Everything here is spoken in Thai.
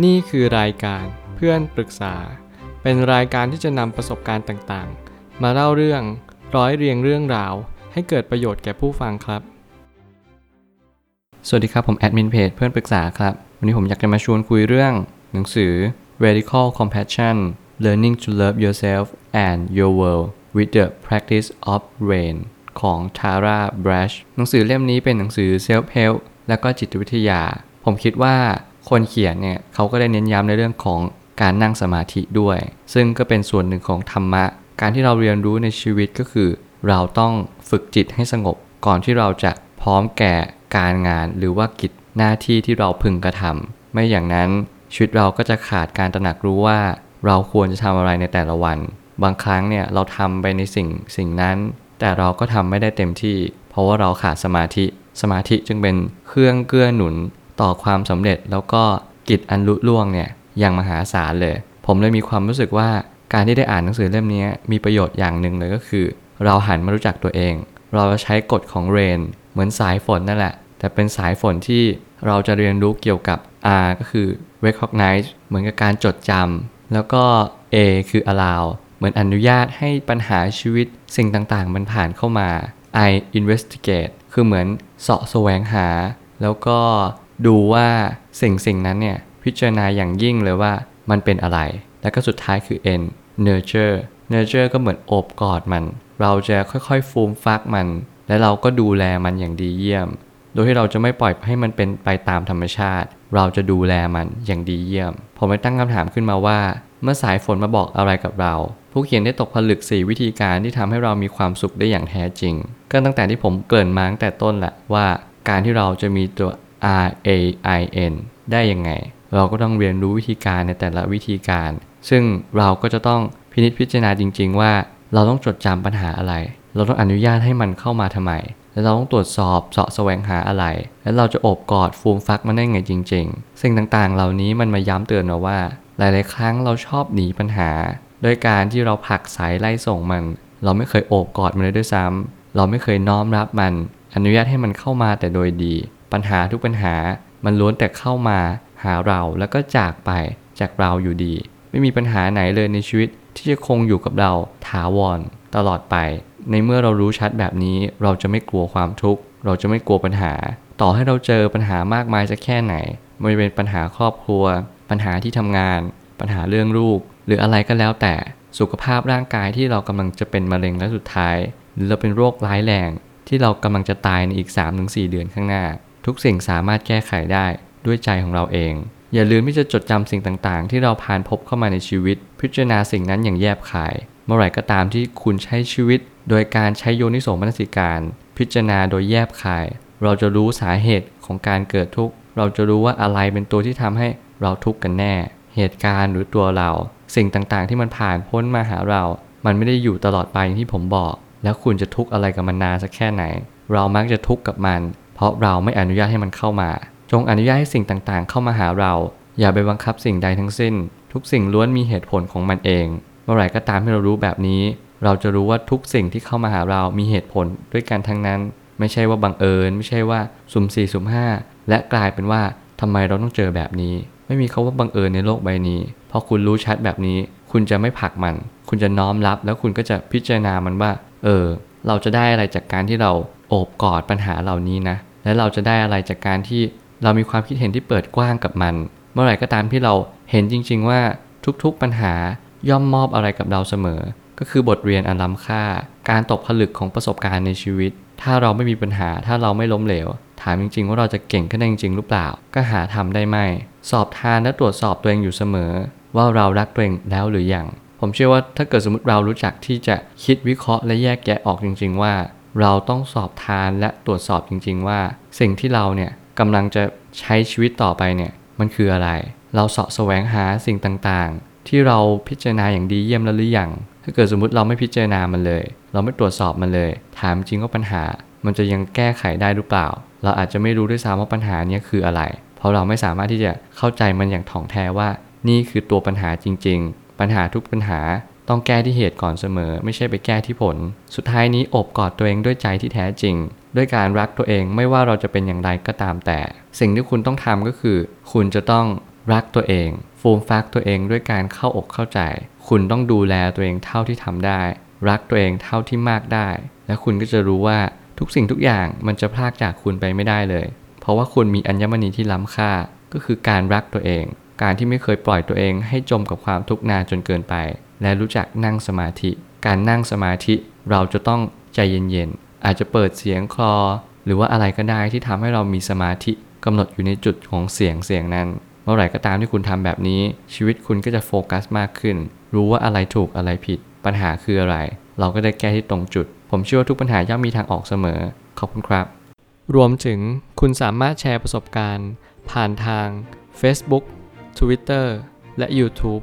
นี่คือรายการเพื่อนปรึกษา เป็นรายการที่จะนำประสบการณ์ต่างๆ มาเล่าเรื่องร้อยเรียงเรื่องราว ให้เกิดประโยชน์แก่ผู้ฟังครับ สวัสดีครับ ผมแอดมินเพจเพื่อนปรึกษาครับ วันนี้ผมอยากจะมาชวนคุยเรื่อง หนังสือ Radical Compassion Learning to Love Yourself and Your World with the Practice of Rain ของ Tara Brach หนังสือเล่มนี้เป็นหนังสือ Self Help และก็จิตวิทยา ผมคิดว่า คนเขียนเนี่ยเขาก็ได้เน้นย้ำในเรื่องของการนั่งสมาธิด้วย ซึ่งก็เป็นส่วนหนึ่งของธรรมะ การที่เราเรียนรู้ในชีวิตก็คือ เราต้องฝึกจิตให้สงบ ก่อนที่เราจะพร้อมแก่การงานหรือว่ากิจหน้าที่ที่เราพึงกระทำไม่อย่างนั้นชีวิตเราก็จะขาดการตระหนักรู้ว่า เราควรจะทำอะไรในแต่ละวัน บางครั้งเนี่ยเราทำไปในสิ่งสิ่งนั้น แต่เราก็ทำไม่ได้เต็มที่ เพราะว่าเราขาดสมาธิ สมาธิจึงเป็นเครื่องเกื้อหนุน ต่อความสำเร็จแล้วก็กิจอันลุล่วงเนี่ยอย่างมหาศาลเลย ผมเลยมีความรู้สึกว่าการที่ได้อ่านหนังสือเล่มนี้มีประโยชน์อย่างหนึ่งเลยก็คือ เราหันมารู้จักตัวเอง เราจะใช้กฎของเรน เหมือนสายฝนนั่นแหละ แต่เป็นสายฝนที่เราจะเรียนรู้เกี่ยวกับ R ก็คือ recognize เหมือนกับการจดจำแล้วก็ A คือ allow เหมือนอนุญาตให้ปัญหาชีวิตสิ่งต่างๆ มันผ่านเข้ามา I investigate คือเหมือนเสาะแสวงหา แล้วก็ ดูว่าสิ่งสิ่งนั้นเนี่ยพิจารณาอย่างยิ่งเลยว่ามันเป็นอะไร แล้วก็สุดท้ายคือ N nurture nurture ก็เหมือนโอบกอดมัน เราจะค่อยๆ ฟูมฟักมัน และเราก็ดูแลมันอย่างดีเยี่ยม โดยที่เราจะไม่ปล่อยให้มันเป็นไปตามธรรมชาติ เราจะดูแลมันอย่างดีเยี่ยม ผมไปตั้งคำถามขึ้นมาว่า เมื่อสายฝนมาบอกอะไรกับเรา ผู้เขียนได้ตกผลึก 4 วิธีการที่ทำให้เรามีความสุขได้อย่างแท้จริง ก็ตั้งแต่ที่ผมเกริ่นมาตั้งแต่ต้นแหละว่าการที่เราจะมีตัว R A I N ได้ยังไง เราก็ต้องเรียนรู้วิธีการในแต่ละวิธีการ ซึ่งเราก็จะต้องพินิจพิจารณาจริง ๆ ว่า เราต้องจดจำปัญหาอะไร เราต้องอนุญาตให้มันเข้ามาทำไม แล้วเราต้องตรวจสอบเสาะแสวงหาอะไร แล้วเราจะโอบกอดฟูมฟักมันได้ไงจริง ๆ สิ่งต่างๆ เหล่านี้มันมาย้ำเตือนเราว่า หลายๆ ครั้งเราชอบหนีปัญหา โดยการที่เราผลักสายไล่ส่งมัน เราไม่เคยโอบกอดมันเลยด้วยซ้ำเราไม่เคยน้อมรับมัน อนุญาตให้มันเข้ามาแต่โดยดี ปัญหาทุกปัญหามันล้วนแต่เข้ามา หาเราแล้วก็จากไปจากเราอยู่ดี ไม่มีปัญหาไหนเลยในชีวิตที่จะคงอยู่กับเราถาวร ตลอดไป ในเมื่อเรารู้ชัดแบบนี้ เราจะไม่กลัวความทุกข์ เราจะไม่กลัวปัญหา ต่อให้เราเจอปัญหามากมายจะแค่ไหนไม่ว่าเป็นปัญหาครอบครัว ปัญหาที่ทำงาน ปัญหาเรื่องลูก หรืออะไรก็แล้วแต่สุขภาพร่างกายที่เรากำลังจะเป็นมะเร็งและสุดท้าย หรือเราเป็นโรคร้ายแรงที่เรากำลังจะตายในอีก 3-4 เดือนข้างหน้า ทุกสิ่งสามารถแก้ไขได้ด้วยใจของเราเอง อย่าลืมที่จะจดจำสิ่งต่างๆ ที่เราผ่านพบเข้ามาในชีวิต พิจารณาสิ่งนั้นอย่างแยบคาย เมื่อไหร่ก็ตามที่คุณใช้ชีวิต โดยการใช้โยนิโสมนสิการ พิจารณาโดยแยบคาย เราจะรู้สาเหตุของการเกิดทุกข์ เราจะรู้ว่าอะไรเป็นตัวที่ทำให้เราทุกข์กันแน่ เหตุการณ์หรือตัวเรา สิ่งต่างๆ ที่มันผ่านพ้นมาหาเรา มันไม่ได้อยู่ตลอดไปอย่างที่ผมบอก แล้วคุณจะทุกข์อะไรกับมันนานสักแค่ไหน เรามักจะทุกข์กับมัน ราะเราไม่อนุญาตให้มันเข้ามา จงอนุญาตให้สิ่งต่างๆ เข้ามาหาเรา อย่าไปบังคับสิ่งใดทั้งสิ้น ทุกสิ่งล้วนมีเหตุผลของมันเอง เมื่อไหร่ก็ตามที่เรารู้แบบนี้ เราจะรู้ว่าทุกสิ่งที่เข้ามาหาเรามีเหตุผลด้วยกันทั้งนั้น ไม่ใช่ว่าบังเอิญ ไม่ใช่ว่าสุ่มสี่สุ่มห้าและกลายเป็นว่าทำไมเราต้องเจอแบบนี้ ไม่มีคาว่าบังเอิญในโลกใบนี้พอคุณรู้ชัดแบบนี้ คุณจะไม่ผลักมัน คุณจะน้อมรับแล้วคุณก็จะพิจารณามันว่า เออ เราจะได้อะไรจากการที่เราโอบกอดปัญหาเหล่านี้นะ และเราจะได้อะไรจากการที่เรามีความคิดเห็นที่เปิดกว้างกับมัน เมื่อไหร่ก็ตามที่เราเห็นจริง ๆ ว่าทุกๆปัญหาย่อมมอบอะไรกับเราเสมอ ก็คือบทเรียนอันล้ำค่า การตกผลึกของประสบการณ์ในชีวิต ถ้าเราไม่มีปัญหาถ้าเราไม่ล้มเหลว ถามจริง ๆ ว่าเราจะเก่งขึ้นได้จริงๆหรือเปล่า ก็หาทำได้ไหมสอบทานและตรวจสอบตัวเองอยู่เสมอ ว่าเรารักตัวเองแล้วหรือยังผมเชื่อว่าถ้าเกิดสมมติเรารู้จักที่จะคิดวิเคราะห์และแยกแยะออกจริง ๆ ว่า เราต้องสอบทานและตรวจสอบจริง ๆ ว่า สิ่งที่เราเนี่ยกำลังจะใช้ชีวิตต่อไปเนี่ยมันคืออะไร เราเสาะแสวงหาสิ่งต่างๆ ที่เราพิจารณาอย่างดีเยี่ยมแล้วหรือยังถ้าเกิดสมมติเราไม่พิจารณามันเลย เราไม่ตรวจสอบมันเลย ถามจริงว่าปัญหา มันจะยังแก้ไขได้หรือเปล่า เราอาจจะไม่รู้ด้วยซ้ำว่าปัญหานี้คืออะไร เพราะเราไม่สามารถที่จะเข้าใจมันอย่างถ่องแท้ว่า นี่คือตัวปัญหาจริง ๆ ปัญหาทุกปัญหา ต้องแก้ที่เหตุก่อนเสมอ ไม่ใช่ไปแก้ที่ผล สุดท้ายนี้อบกอดตัวเองด้วยใจที่แท้จริง ด้วยการรักตัวเองไม่ว่าเราจะเป็นอย่างไรก็ตามแต่ สิ่งที่คุณต้องทำก็คือ คุณจะต้องรักตัวเองฟูมฟักตัวเองด้วยการเข้าอกเข้าใจ คุณต้องดูแลตัวเองเท่าที่ทำได้ รักตัวเองเท่าที่มากได้ และคุณก็จะรู้ว่าทุกสิ่งทุกอย่างมันจะพลากจากคุณไปไม่ได้เลย เพราะว่าคุณมีอัญมณีที่ล้ำค่า ก็คือการรักตัวเอง การที่ไม่เคยปล่อยตัวเองให้จมกับความทุกข์นานจนเกินไป และรู้จักนั่งสมาธิ การนั่งสมาธิเราจะต้องใจเย็นๆ อาจจะเปิดเสียงคลอ หรือว่าอะไรก็ได้ที่ทำให้เรามีสมาธิกำหนดอยู่ในจุดของเสียงเสียงนั้น เมื่อไหร่ก็ตามที่คุณทำแบบนี้ ชีวิตคุณก็จะโฟกัสมากขึ้น รู้ว่าอะไรถูกอะไรผิด ปัญหาคืออะไร เราก็ได้แก้ที่ตรงจุด ผมเชื่อว่าทุกปัญหาย่อมมีทางออกเสมอ ขอบคุณครับ รวมถึงคุณสามารถแชร์ประสบการณ์ ผ่านทาง Facebook Twitter และ YouTube